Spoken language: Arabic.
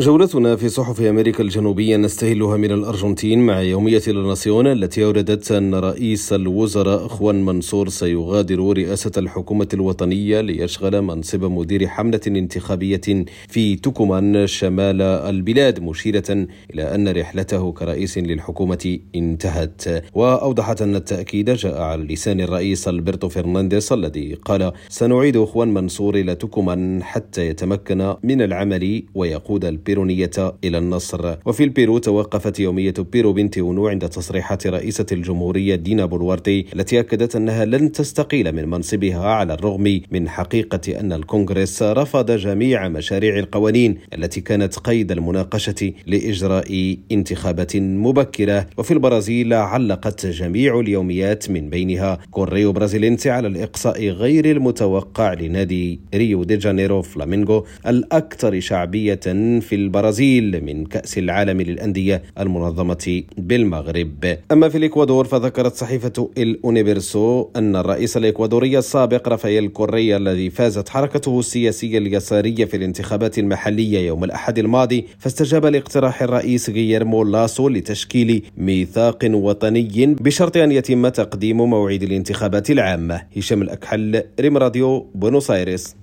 جولتنا في صحف أمريكا الجنوبية نستهلها من الأرجنتين مع يومية للناسيون التي أوردت أن رئيس الوزراء خوان منصور سيغادر رئاسة الحكومة الوطنية ليشغل منصب مدير حملة انتخابية في توكومان شمال البلاد مشيرة إلى أن رحلته كرئيس للحكومة انتهت. وأوضحت أن التأكيد جاء على لسان الرئيس ألبرتو فرنانديز الذي قال سنعيد خوان منصور إلى توكومان حتى يتمكن من العمل ويقود البيرونية إلى النصر. وفي البيرو توقفت يومية بيرو بينتي أونو عند تصريحات رئيسة الجمهورية دينا بولوارتي التي أكدت أنها لن تستقيل من منصبها على الرغم من حقيقة أن الكونغرس رفض جميع مشاريع القوانين التي كانت قيد المناقشة لإجراء انتخابات مبكرة. وفي البرازيل علقت جميع اليوميات من بينها. كوريو برازيلينسي على الإقصاء غير المتوقع لنادي ريو دي جانيرو فلامينغو الأكثر شعبية في البرازيل من كأس العالم للأندية المنظمة بالمغرب. أما في الإكوادور فذكرت صحيفة الأونيفرسو أن الرئيس الإكوادوري السابق رافائيل كوريا الذي فازت حركته السياسية اليسارية في الانتخابات المحلية يوم الأحد الماضي فاستجاب لاقتراح الرئيس غييرمو لاسو لتشكيل ميثاق وطني بشرط أن يتم تقديم موعد الانتخابات العامة هشام الأكحل ريم راديو بونوس آيرس